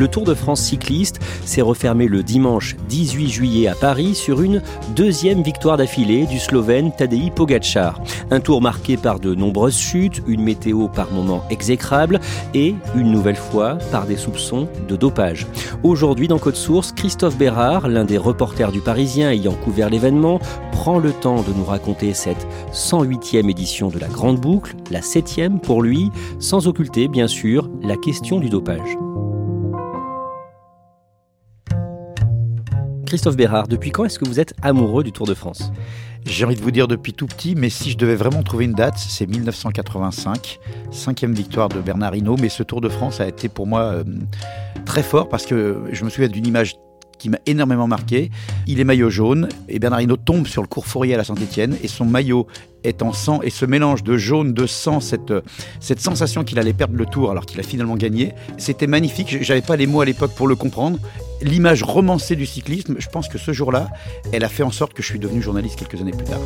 Le Tour de France cycliste s'est refermé le dimanche 18 juillet à Paris sur une deuxième victoire d'affilée du Slovène Tadej Pogacar. Un tour marqué par de nombreuses chutes, une météo par moments exécrable et, une nouvelle fois, par des soupçons de dopage. Aujourd'hui, dans Code Source, Christophe Bérard, l'un des reporters du Parisien ayant couvert l'événement, prend le temps de nous raconter cette 108e édition de la Grande Boucle, la 7e pour lui, sans occulter, bien sûr, la question du dopage. Christophe Bérard, depuis quand est-ce que vous êtes amoureux du Tour de France? J'ai envie de vous dire depuis tout petit, mais si je devais vraiment trouver une date, c'est 1985, cinquième victoire de Bernard Hinault. Mais ce Tour de France a été pour moi euh, très fort parce que je me souviens d'une image qui m'a énormément marqué. Il est maillot jaune et Bernard tombe sur le cours Fourier à la Saint-Etienne et son maillot est en sang et ce mélange de jaune, de sang, cette, cette sensation qu'il allait perdre le tour alors qu'il a finalement gagné, c'était magnifique. J'avais pas les mots à l'époque pour le comprendre. L'image romancée du cyclisme, je pense que ce jour-là, elle a fait en sorte que je suis devenu journaliste quelques années plus tard.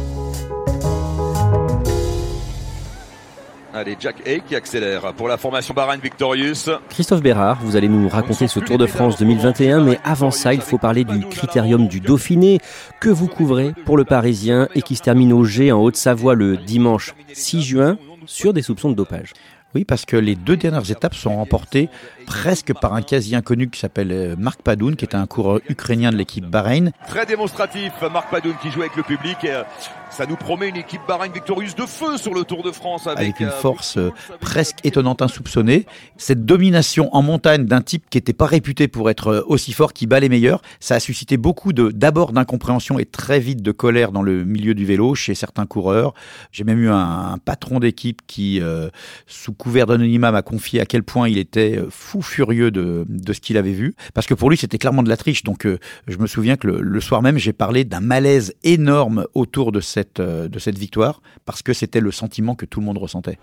Allez, Jack Hay qui accélère pour la formation Bahrain Victorious. Christophe Bérard, vous allez nous raconter ce Tour de France 2021, mais avant ça, il faut parler du critérium du Dauphiné que vous couvrez pour le Parisien et qui se termine au G en Haute-Savoie le dimanche 6 juin sur des soupçons de dopage. Oui, parce que les deux dernières étapes sont remportées presque par un quasi inconnu qui s'appelle euh, Marc Padoun, qui est un coureur ukrainien de l'équipe Bahreïn. Très démonstratif, Marc Padoun qui joue avec le public. Euh, ça nous promet une équipe Bahreïn victorieuse de feu sur le Tour de France. Avec, une euh, force presque étonnante, insoupçonnée. Cette domination en montagne d'un type qui n'était pas réputé pour être aussi fort, qui bat les meilleurs, ça a suscité beaucoup de d'abord d'incompréhension et très vite de colère dans le milieu du vélo chez certains coureurs. J'ai même eu un, patron d'équipe qui, sous couvert d'anonymat, m'a confié à quel point il était fou furieux de, ce qu'il avait vu, parce que pour lui c'était clairement de la triche. Donc euh, je me souviens que le, soir même j'ai parlé d'un malaise énorme autour de cette, euh, de cette victoire, parce que c'était le sentiment que tout le monde ressentait.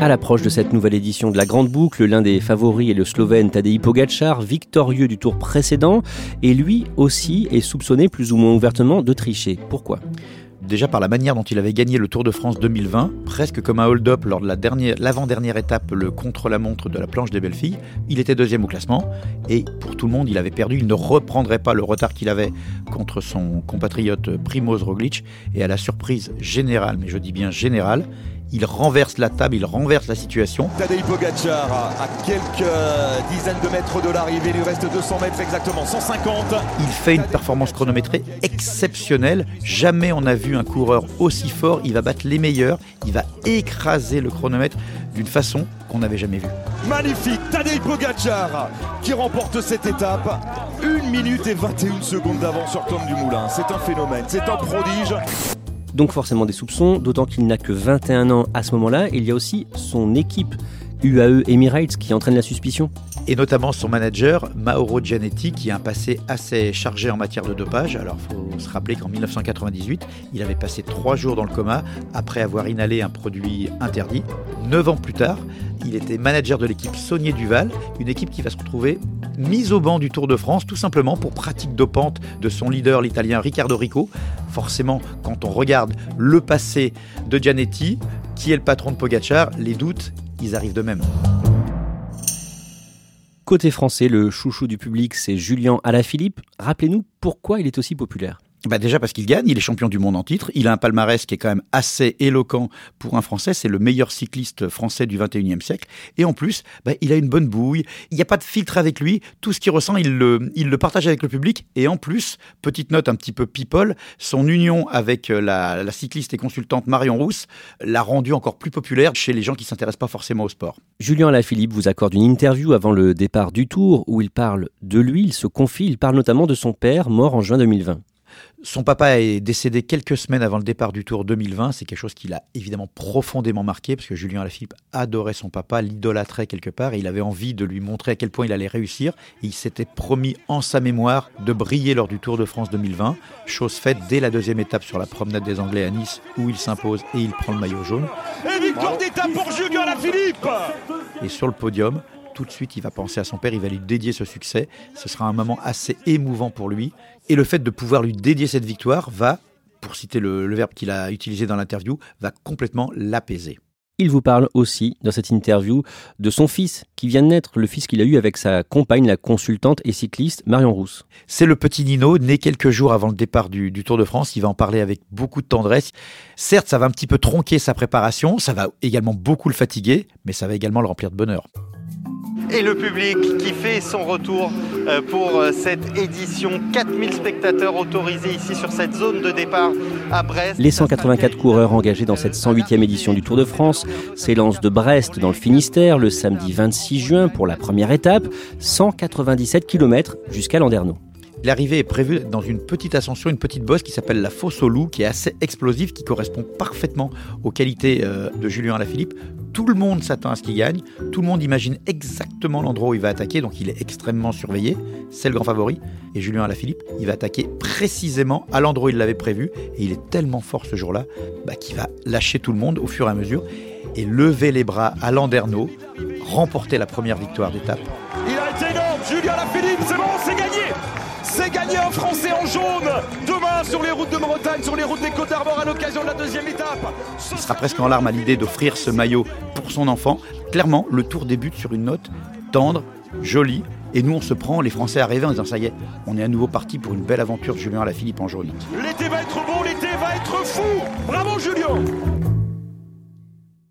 À l'approche de cette nouvelle édition de la Grande Boucle, l'un des favoris est le Slovène Tadej Pogacar, victorieux du tour précédent, et lui aussi est soupçonné plus ou moins ouvertement de tricher. Pourquoi? Déjà par la manière dont il avait gagné le Tour de France 2020, presque comme un hold-up lors de la dernière, l'avant-dernière étape, le contre-la-montre de la planche des belles filles. Il était deuxième au classement et pour tout le monde, il avait perdu. Il ne reprendrait pas le retard qu'il avait contre son compatriote Primoz Roglic. Et à la surprise générale, mais je dis bien générale, il renverse la table, il renverse la situation. Tadej Pogacar à quelques dizaines de mètres de l'arrivée, il lui reste 200 mètres exactement, 150. Il fait une performance chronométrée exceptionnelle. Jamais on a vu un coureur aussi fort. Il va battre les meilleurs, il va écraser le chronomètre d'une façon qu'on n'avait jamais vue. Magnifique, Tadej Pogacar qui remporte cette étape. 1 minute et 21 secondes d'avance sur Tom Dumoulin. C'est un phénomène, c'est un prodige donc forcément des soupçons, d'autant qu'il n'a que 21 ans à ce moment-là. Il y a aussi son équipe UAE Emirates qui entraîne la suspicion Et notamment son manager, Mauro Gianetti, qui a un passé assez chargé en matière de dopage. Alors, il faut se rappeler qu'en 1998, il avait passé trois jours dans le coma après avoir inhalé un produit interdit. Neuf ans plus tard, il était manager de l'équipe Saunier Duval, une équipe qui va se retrouver mise au banc du Tour de France, tout simplement pour pratique dopante de son leader, l'italien Riccardo Rico. Forcément, quand on regarde le passé de Gianetti, qui est le patron de Pogacar, les doutes, ils arrivent de même. Côté français, le chouchou du public, c'est Julien Alaphilippe. Rappelez-nous pourquoi il est aussi populaire. Bah déjà parce qu'il gagne, il est champion du monde en titre, il a un palmarès qui est quand même assez éloquent pour un Français, c'est le meilleur cycliste français du 21e siècle, et en plus, bah, il a une bonne bouille, il n'y a pas de filtre avec lui, tout ce qu'il ressent, il le, partage avec le public, et en plus, petite note un petit peu people, son union avec euh, la, la cycliste et consultante Marion Rousse l'a rendu encore plus populaire chez les gens qui s'intéressent pas forcément au sport. Julien Alaphilippe vous accorde une interview avant le départ du Tour où il parle de lui, il se confie, il parle notamment de son père mort en juin 2020. Son papa est décédé quelques semaines avant le départ du Tour 2020. C'est quelque chose qui l'a évidemment profondément marqué parce que Julien Alaphilippe adorait son papa, l'idolâtrait quelque part et il avait envie de lui montrer à quel point il allait réussir. Et il s'était promis en sa mémoire de briller lors du Tour de France 2020. Chose faite dès la deuxième étape sur la promenade des Anglais à Nice où il s'impose et il prend le maillot jaune. Et victoire d'étape pour Julien Alaphilippe Et sur le podium, tout de suite, il va penser à son père, il va lui dédier ce succès. Ce sera un moment assez émouvant pour lui. Et le fait de pouvoir lui dédier cette victoire va, pour citer le, le verbe qu'il a utilisé dans l'interview, va complètement l'apaiser. Il vous parle aussi, dans cette interview, de son fils qui vient de naître, le fils qu'il a eu avec sa compagne, la consultante et cycliste Marion Rousse. C'est le petit Nino, né quelques jours avant le départ du, du, Tour de France. Il va en parler avec beaucoup de tendresse. Certes, ça va un petit peu tronquer sa préparation, ça va également beaucoup le fatiguer, mais ça va également le remplir de bonheur et le public qui fait son retour euh, pour euh, cette édition. 4000 spectateurs autorisés ici sur cette zone de départ à Brest. Les 184 coureurs engagés dans cette 108e édition du Tour de France s'élancent de Brest dans le Finistère le samedi 26 juin pour la première étape, 197 km jusqu'à Landerneau. L'arrivée est prévue dans une petite ascension, une petite bosse qui s'appelle la Fosse au Loup, qui est assez explosive, qui correspond parfaitement aux qualités euh, de Julien Alaphilippe. Tout le monde s'attend à ce qu'il gagne, tout le monde imagine exactement l'endroit où il va attaquer, donc il est extrêmement surveillé, c'est le grand favori. Et Julien Alaphilippe, il va attaquer précisément à l'endroit où il l'avait prévu, et il est tellement fort ce jour-là bah, qu'il va lâcher tout le monde au fur et à mesure et lever les bras à Landerneau, remporter la première victoire d'étape. C'est gagné un Français en jaune demain sur les routes de Bretagne, sur les routes des Côtes d'Armor à l'occasion de la deuxième étape. Ce Il sera presque en larmes à l'idée d'offrir ce maillot pour son enfant. Clairement, le tour débute sur une note tendre, jolie. Et nous, on se prend, les Français, à rêver en disant ça y est, on est à nouveau parti pour une belle aventure de Julien Alaphilippe en jaune. L'été va être bon, l'été va être fou Bravo Julien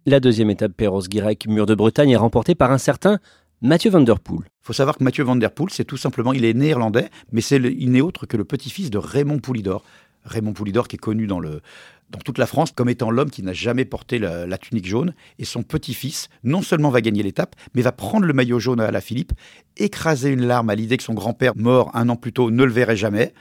La deuxième étape Perros-Guirec, mur de Bretagne, est remportée par un certain Mathieu Van Der Poel. Il faut savoir que Mathieu Van Der Poel, c'est tout simplement, il est néerlandais, mais c'est il n'est autre que le petit-fils de Raymond Poulidor. Raymond Poulidor qui est connu dans, toute la France comme étant l'homme qui n'a jamais porté la, la, tunique jaune. Et son petit-fils, non seulement va gagner l'étape, mais va prendre le maillot jaune à la Philippe, écraser une larme à l'idée que son grand-père, mort un an plus tôt, ne le verrait jamais.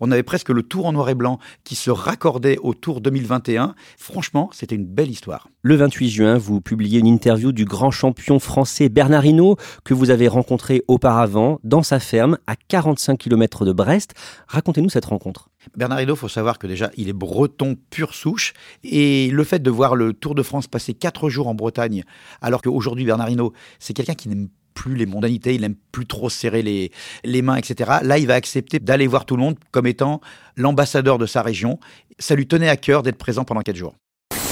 On avait presque le tour en noir et blanc qui se raccordait au tour 2021. Franchement, c'était une belle histoire. Le 28 juin, vous publiez une interview du grand champion français Bernard Hinault que vous avez rencontré auparavant dans sa ferme à 45 km de Brest. Racontez-nous cette rencontre. Bernard Hinault, faut savoir que déjà, il est breton pure souche. Et le fait de voir le Tour de France passer quatre jours en Bretagne, alors qu'aujourd'hui, Bernard Hinault, c'est quelqu'un qui n'aime plus les mondanités, il n'aime plus trop serrer les, les mains, etc. Là, il va accepter d'aller voir tout le monde comme étant l'ambassadeur de sa région. Ça lui tenait à cœur d'être présent pendant quatre jours.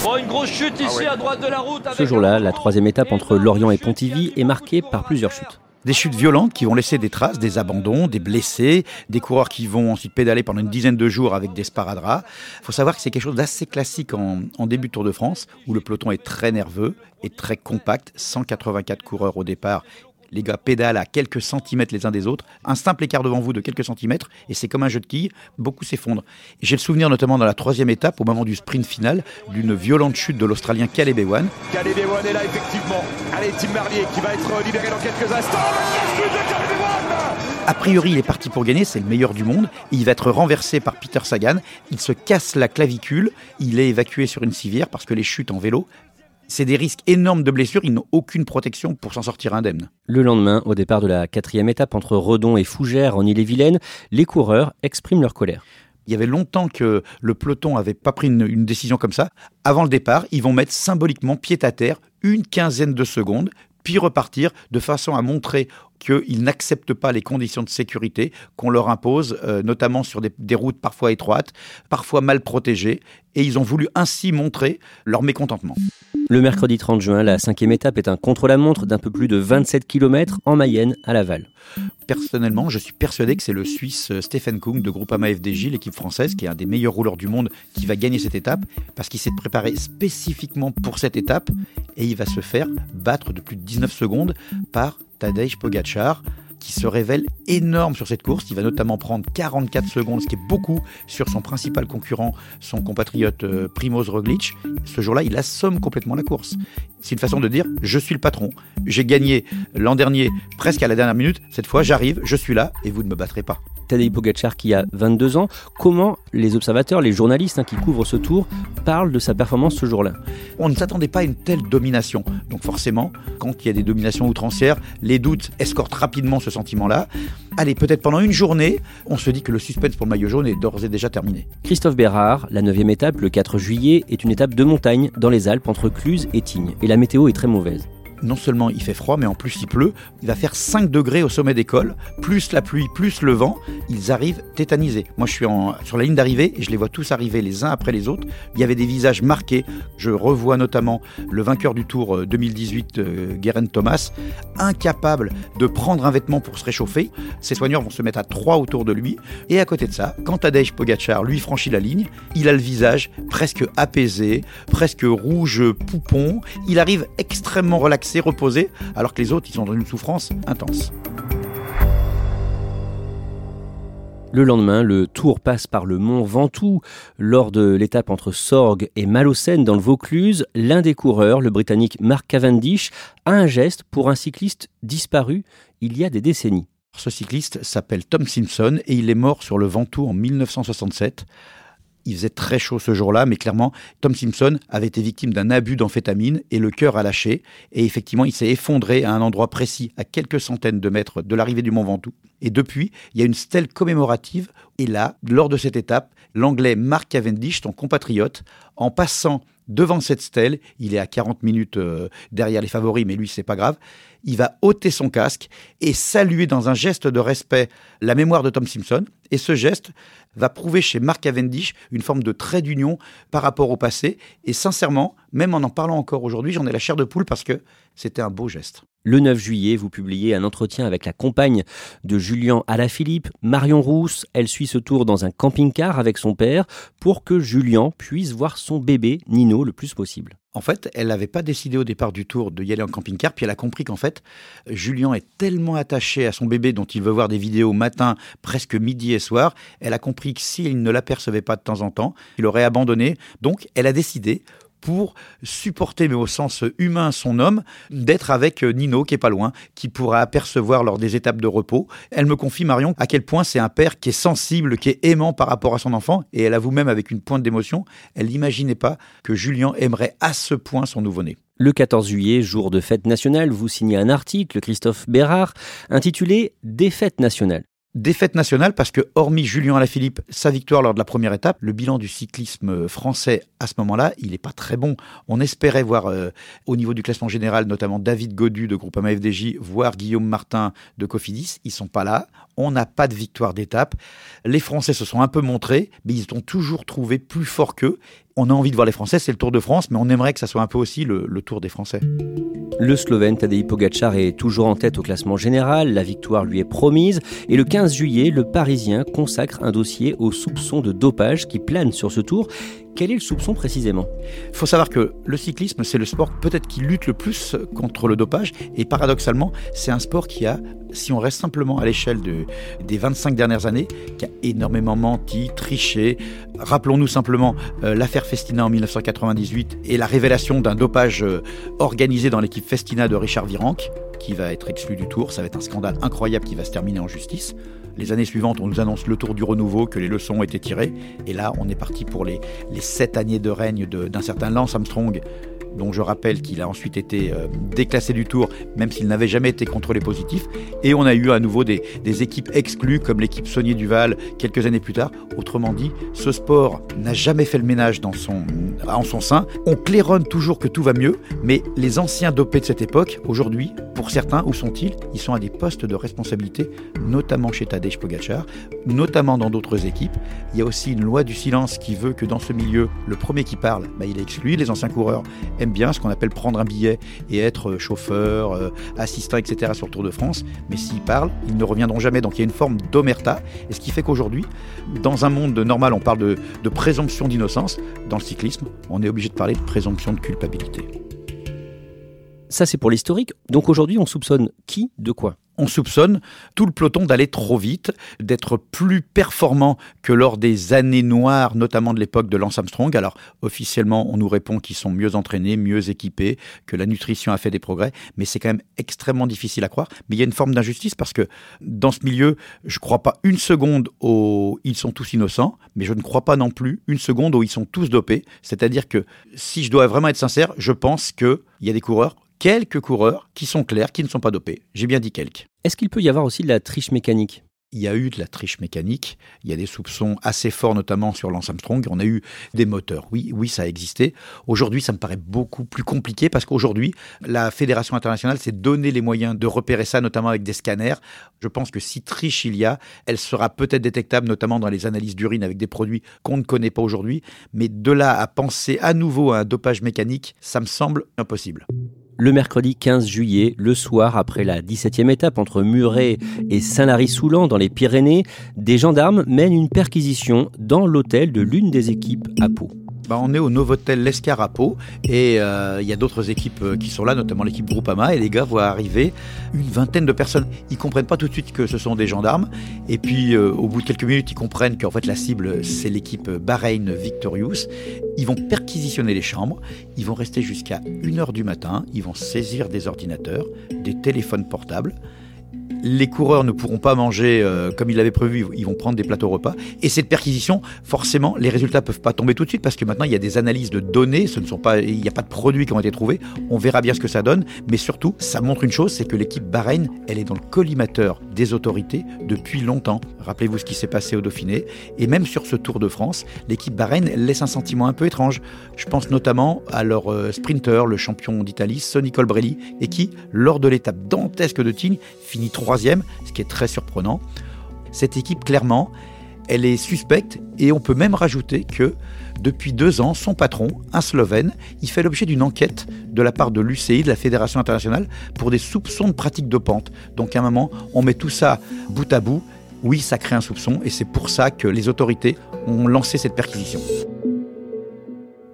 Bon, une grosse chute ici ah ouais. à droite de la route. Ce jour-là, la troisième étape entre Lorient et Pontivy est marquée par plusieurs chutes. Des chutes violentes qui vont laisser des traces, des abandons, des blessés, des coureurs qui vont ensuite pédaler pendant une dizaine de jours avec des sparadraps. Il faut savoir que c'est quelque chose d'assez classique en, en, début de Tour de France, où le peloton est très nerveux et très compact. 184 coureurs au départ les gars pédalent à quelques centimètres les uns des autres, un simple écart devant vous de quelques centimètres, et c'est comme un jeu de quilles, beaucoup s'effondrent. J'ai le souvenir notamment dans la troisième étape, au moment du sprint final, d'une violente chute de l'Australien Caleb Ewan. Caleb Ewan est là effectivement. Allez, Tim Merlier qui va être libéré dans quelques instants. A priori, il est parti pour gagner, c'est le meilleur du monde. Il va être renversé par Peter Sagan. Il se casse la clavicule. Il est évacué sur une civière parce que les chutes en vélo C'est des risques énormes de blessures, ils n'ont aucune protection pour s'en sortir indemne. Le lendemain, au départ de la quatrième étape entre Redon et Fougères en Ille-et-Vilaine, les coureurs expriment leur colère. Il y avait longtemps que le peloton n'avait pas pris une, une, décision comme ça. Avant le départ, ils vont mettre symboliquement pied à terre une quinzaine de secondes, puis repartir de façon à montrer qu'ils n'acceptent pas les conditions de sécurité qu'on leur impose, euh, notamment sur des, des, routes parfois étroites, parfois mal protégées, et ils ont voulu ainsi montrer leur mécontentement. Le mercredi 30 juin, la cinquième étape est un contre-la-montre d'un peu plus de 27 km en Mayenne à Laval. Personnellement, je suis persuadé que c'est le Suisse euh, Stephen Kung de Groupama FDJ, l'équipe française, qui est un des meilleurs rouleurs du monde, qui va gagner cette étape, parce qu'il s'est préparé spécifiquement pour cette étape, et il va se faire battre de plus de 19 secondes par Tadej Pogacar, qui se révèle énorme sur cette course. Il va notamment prendre 44 secondes, ce qui est beaucoup sur son principal concurrent, son compatriote euh, Primoz Roglic. Ce jour-là, il assomme complètement la course. C'est une façon de dire je suis le patron. J'ai gagné l'an dernier presque à la dernière minute. Cette fois, j'arrive, je suis là et vous ne me battrez pas. Tadej Pogacar qui a 22 ans, comment les observateurs, les journalistes hein, qui couvrent ce tour parlent de sa performance ce jour-là? On ne s'attendait pas à une telle domination. Donc forcément, quand il y a des dominations outrancières, les doutes escortent rapidement ce sentiment-là. Allez, peut-être pendant une journée, on se dit que le suspense pour le maillot jaune est d'ores et déjà terminé. Christophe Bérard, la 9 étape, le 4 juillet, est une étape de montagne dans les Alpes entre Cluse et Tignes. Et la météo est très mauvaise non seulement il fait froid, mais en plus il pleut. Il va faire 5 degrés au sommet des cols, plus la pluie, plus le vent. Ils arrivent tétanisés. Moi, je suis sur la ligne d'arrivée et je les vois tous arriver les uns après les autres. Il y avait des visages marqués. Je revois notamment le vainqueur du Tour 2018, euh, Guerin Thomas, incapable de prendre un vêtement pour se réchauffer. Ses soigneurs vont se mettre à trois autour de lui. Et à côté de ça, quand Tadej Pogacar lui franchit la ligne, il a le visage presque apaisé, presque rouge poupon. Il arrive extrêmement relaxé s'est reposé, alors que les autres, ils sont dans une souffrance intense. Le lendemain, le tour passe par le mont Ventoux. Lors de l'étape entre Sorgues et Malocène dans le Vaucluse, l'un des coureurs, le Britannique Mark Cavendish, a un geste pour un cycliste disparu il y a des décennies. Ce cycliste s'appelle Tom Simpson et il est mort sur le Ventoux en 1967 il faisait très chaud ce jour-là, mais clairement, Tom Simpson avait été victime d'un abus d'amphétamine et le cœur a lâché. Et effectivement, il s'est effondré à un endroit précis, à quelques centaines de mètres de l'arrivée du Mont Ventoux. Et depuis, il y a une stèle commémorative. Et là, lors de cette étape, l'anglais Mark Cavendish, son compatriote, en passant devant cette stèle, il est à 40 minutes euh, derrière les favoris, mais lui, c'est pas grave. Il va ôter son casque et saluer dans un geste de respect la mémoire de Tom Simpson. Et ce geste va prouver chez Mark Cavendish une forme de trait d'union par rapport au passé. Et sincèrement, même en en parlant encore aujourd'hui, j'en ai la chair de poule parce que c'était un beau geste. Le 9 juillet, vous publiez un entretien avec la compagne de Julien Alaphilippe, Marion Rousse. Elle suit ce tour dans un camping-car avec son père pour que Julien puisse voir son bébé, Nino, le plus possible. En fait, elle n'avait pas décidé au départ du tour de y aller en camping-car, puis elle a compris qu'en fait, Julien est tellement attaché à son bébé dont il veut voir des vidéos matin, presque midi et soir, elle a compris que s'il ne l'apercevait pas de temps en temps, il aurait abandonné. Donc, elle a décidé pour supporter, mais au sens humain, son homme, d'être avec Nino, qui est pas loin, qui pourra apercevoir lors des étapes de repos. Elle me confie, Marion, à quel point c'est un père qui est sensible, qui est aimant par rapport à son enfant, et elle avoue même avec une pointe d'émotion, elle n'imaginait pas que Julien aimerait à ce point son nouveau-né. Le 14 juillet, jour de fête nationale, vous signez un article, Christophe Bérard, intitulé Des fêtes nationales. Défaite nationale parce que, hormis Julien Alaphilippe, sa victoire lors de la première étape, le bilan du cyclisme français à ce moment-là, il n'est pas très bon. On espérait voir euh, au niveau du classement général, notamment David Godu de Groupama FDJ, voire Guillaume Martin de Cofidis. Ils sont pas là. On n'a pas de victoire d'étape. Les Français se sont un peu montrés, mais ils ont toujours trouvé plus fort qu'eux. On a envie de voir les Français, c'est le Tour de France, mais on aimerait que ça soit un peu aussi le, Tour des Français. Le Slovène Tadej Pogacar est toujours en tête au classement général, la victoire lui est promise, et le 15 juillet, le Parisien consacre un dossier aux soupçons de dopage qui planent sur ce tour. Quel est le soupçon précisément? Il faut savoir que le cyclisme, c'est le sport peut-être qui lutte le plus contre le dopage. Et paradoxalement, c'est un sport qui a, si on reste simplement à l'échelle de, des 25 dernières années, qui a énormément menti, triché. Rappelons-nous simplement euh, l'affaire Festina en 1998 et la révélation d'un dopage euh, organisé dans l'équipe Festina de Richard Virenque, qui va être exclu du tour. Ça va être un scandale incroyable qui va se terminer en justice. Les années suivantes, on nous annonce le tour du renouveau, que les leçons ont été tirées. Et là, on est parti pour les, sept années de règne d'un certain Lance Armstrong dont je rappelle qu'il a ensuite été euh, déclassé du tour, même s'il n'avait jamais été contrôlé positif. Et on a eu à nouveau des, équipes exclues, comme l'équipe Saunier Duval quelques années plus tard. Autrement dit, ce sport n'a jamais fait le ménage dans son, en son sein. On claironne toujours que tout va mieux, mais les anciens dopés de cette époque, aujourd'hui, pour certains, où sont-ils? Ils sont à des postes de responsabilité, notamment chez Tadej Pogacar, notamment dans d'autres équipes. Il y a aussi une loi du silence qui veut que dans ce milieu, le premier qui parle, bah, il est exclu. Les anciens coureurs aiment bien ce qu'on appelle prendre un billet et être euh, chauffeur, euh, assistant, etc. sur le Tour de France. Mais s'ils parlent, ils ne reviendront jamais. Donc il y a une forme d'omerta. Et ce qui fait qu'aujourd'hui, dans un monde normal, on parle de, de présomption d'innocence. Dans le cyclisme, on est obligé de parler de présomption de culpabilité. Ça, c'est pour l'historique. Donc aujourd'hui, on soupçonne qui de quoi? On soupçonne tout le peloton d'aller trop vite, d'être plus performant que lors des années noires, notamment de l'époque de Lance Armstrong. Alors officiellement, on nous répond qu'ils sont mieux entraînés, mieux équipés, que la nutrition a fait des progrès, mais c'est quand même extrêmement difficile à croire. Mais il y a une forme d'injustice parce que dans ce milieu, je ne crois pas une seconde où ils sont tous innocents, mais je ne crois pas non plus une seconde où ils sont tous dopés. C'est-à-dire que si je dois vraiment être sincère, je pense qu'il y a des coureurs quelques coureurs qui sont clairs, qui ne sont pas dopés. J'ai bien dit quelques. Est-ce qu'il peut y avoir aussi de la triche mécanique? Il y a eu de la triche mécanique, il y a des soupçons assez forts, notamment sur Lance Armstrong. On a eu des moteurs. Oui, oui, ça a existé. Aujourd'hui, ça me paraît beaucoup plus compliqué parce qu'aujourd'hui, la Fédération internationale s'est donné les moyens de repérer ça, notamment avec des scanners. Je pense que si triche il y a, elle sera peut-être détectable, notamment dans les analyses d'urine avec des produits qu'on ne connaît pas aujourd'hui. Mais de là à penser à nouveau à un dopage mécanique, ça me semble impossible le mercredi 15 juillet, le soir, après la 17e étape entre Muret et Saint-Lary-Soulan dans les Pyrénées, des gendarmes mènent une perquisition dans l'hôtel de l'une des équipes à Pau. Bah, on est au Novotel L'Escarapo et euh, il y a d'autres équipes euh, qui sont là, notamment l'équipe Groupama. Et les gars voient arriver une vingtaine de personnes. Ils comprennent pas tout de suite que ce sont des gendarmes. Et puis, euh, au bout de quelques minutes, ils comprennent qu'en fait, la cible, c'est l'équipe Bahreïn Victorious. Ils vont perquisitionner les chambres. Ils vont rester jusqu'à 1h du matin. Ils vont saisir des ordinateurs, des téléphones portables les coureurs ne pourront pas manger euh, comme ils l'avaient prévu, ils vont prendre des plateaux repas. Et cette perquisition, forcément, les résultats peuvent pas tomber tout de suite parce que maintenant il y a des analyses de données, ce ne sont pas, il n'y a pas de produits qui ont été trouvés. On verra bien ce que ça donne, mais surtout, ça montre une chose, c'est que l'équipe Bahreïn, elle est dans le collimateur des autorités depuis longtemps. Rappelez-vous ce qui s'est passé au Dauphiné, et même sur ce Tour de France, l'équipe Bahreïn laisse un sentiment un peu étrange. Je pense notamment à leur euh, sprinter, le champion d'Italie, Sonny Colbrelli, et qui, lors de l'étape dantesque de Tignes, finit troisième, ce qui est très surprenant. Cette équipe, clairement, elle est suspecte et on peut même rajouter que depuis deux ans, son patron, un Slovène, il fait l'objet d'une enquête de la part de l'UCI, de la Fédération internationale, pour des soupçons de pratiques dopantes. Donc à un moment, on met tout ça bout à bout. Oui, ça crée un soupçon et c'est pour ça que les autorités ont lancé cette perquisition.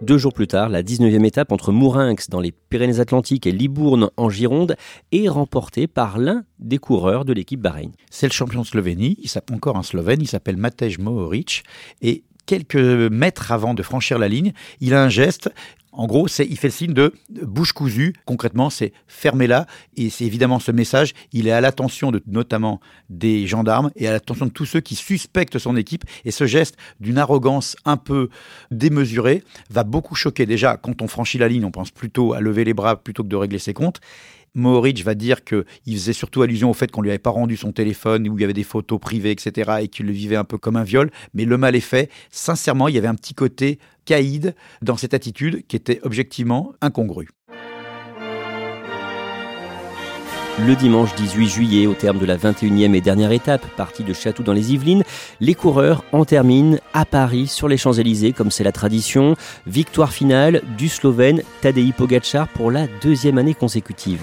Deux jours plus tard, la 19e étape entre Mourinx dans les Pyrénées-Atlantiques et Libourne en Gironde est remportée par l'un des coureurs de l'équipe Bahreïn. C'est le champion de Slovénie, il s'appelle encore un Slovène, il s'appelle Matej Mohoric et quelques mètres avant de franchir la ligne, il a un geste en gros, c'est, il fait le signe de bouche cousue. Concrètement, c'est fermez-la. Et c'est évidemment ce message, il est à l'attention de, notamment des gendarmes et à l'attention de tous ceux qui suspectent son équipe. Et ce geste d'une arrogance un peu démesurée va beaucoup choquer. Déjà, quand on franchit la ligne, on pense plutôt à lever les bras plutôt que de régler ses comptes. Mohoric va dire qu'il faisait surtout allusion au fait qu'on lui avait pas rendu son téléphone, où il y avait des photos privées, etc., et qu'il le vivait un peu comme un viol. Mais le mal est fait. Sincèrement, il y avait un petit côté caïd dans cette attitude qui était objectivement incongrue. Le dimanche 18 juillet, au terme de la 21e et dernière étape, partie de Château dans les Yvelines, les coureurs en terminent à Paris, sur les Champs-Élysées, comme c'est la tradition. Victoire finale du Slovène Tadej Pogacar pour la deuxième année consécutive.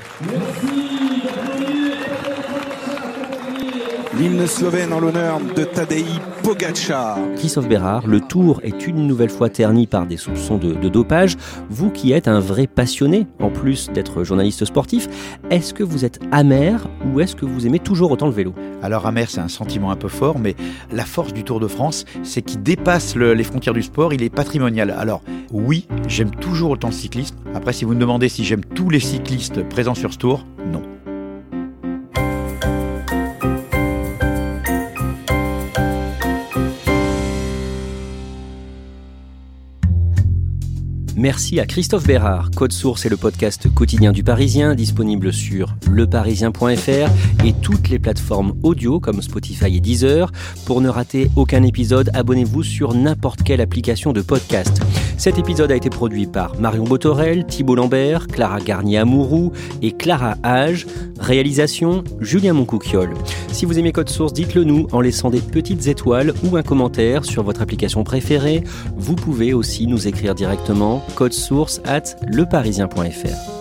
L'hymne slovène en l'honneur de Tadej Pogacar. Christophe Bérard, le tour est une nouvelle fois terni par des soupçons de, dopage. Vous qui êtes un vrai passionné, en plus d'être journaliste sportif, est-ce que vous êtes amer ou est-ce que vous aimez toujours autant le vélo? Alors amer, c'est un sentiment un peu fort, mais la force du Tour de France, c'est qu'il dépasse les frontières du sport, il est patrimonial. Alors oui, j'aime toujours autant le cyclisme. Après, si vous me demandez si j'aime tous les cyclistes présents sur ce tour, non. Merci à Christophe Bérard. Code Source est le podcast quotidien du Parisien, disponible sur leparisien.fr et toutes les plateformes audio comme Spotify et Deezer. Pour ne rater aucun épisode, abonnez-vous sur n'importe quelle application de podcast. Cet épisode a été produit par Marion Botorel, Thibault Lambert, Clara Garnier-Amouroux et Clara Hage. Réalisation Julien Moncouquiole. Si vous aimez Code Source, dites-le nous en laissant des petites étoiles ou un commentaire sur votre application préférée. Vous pouvez aussi nous écrire directement code source at leparisien.fr.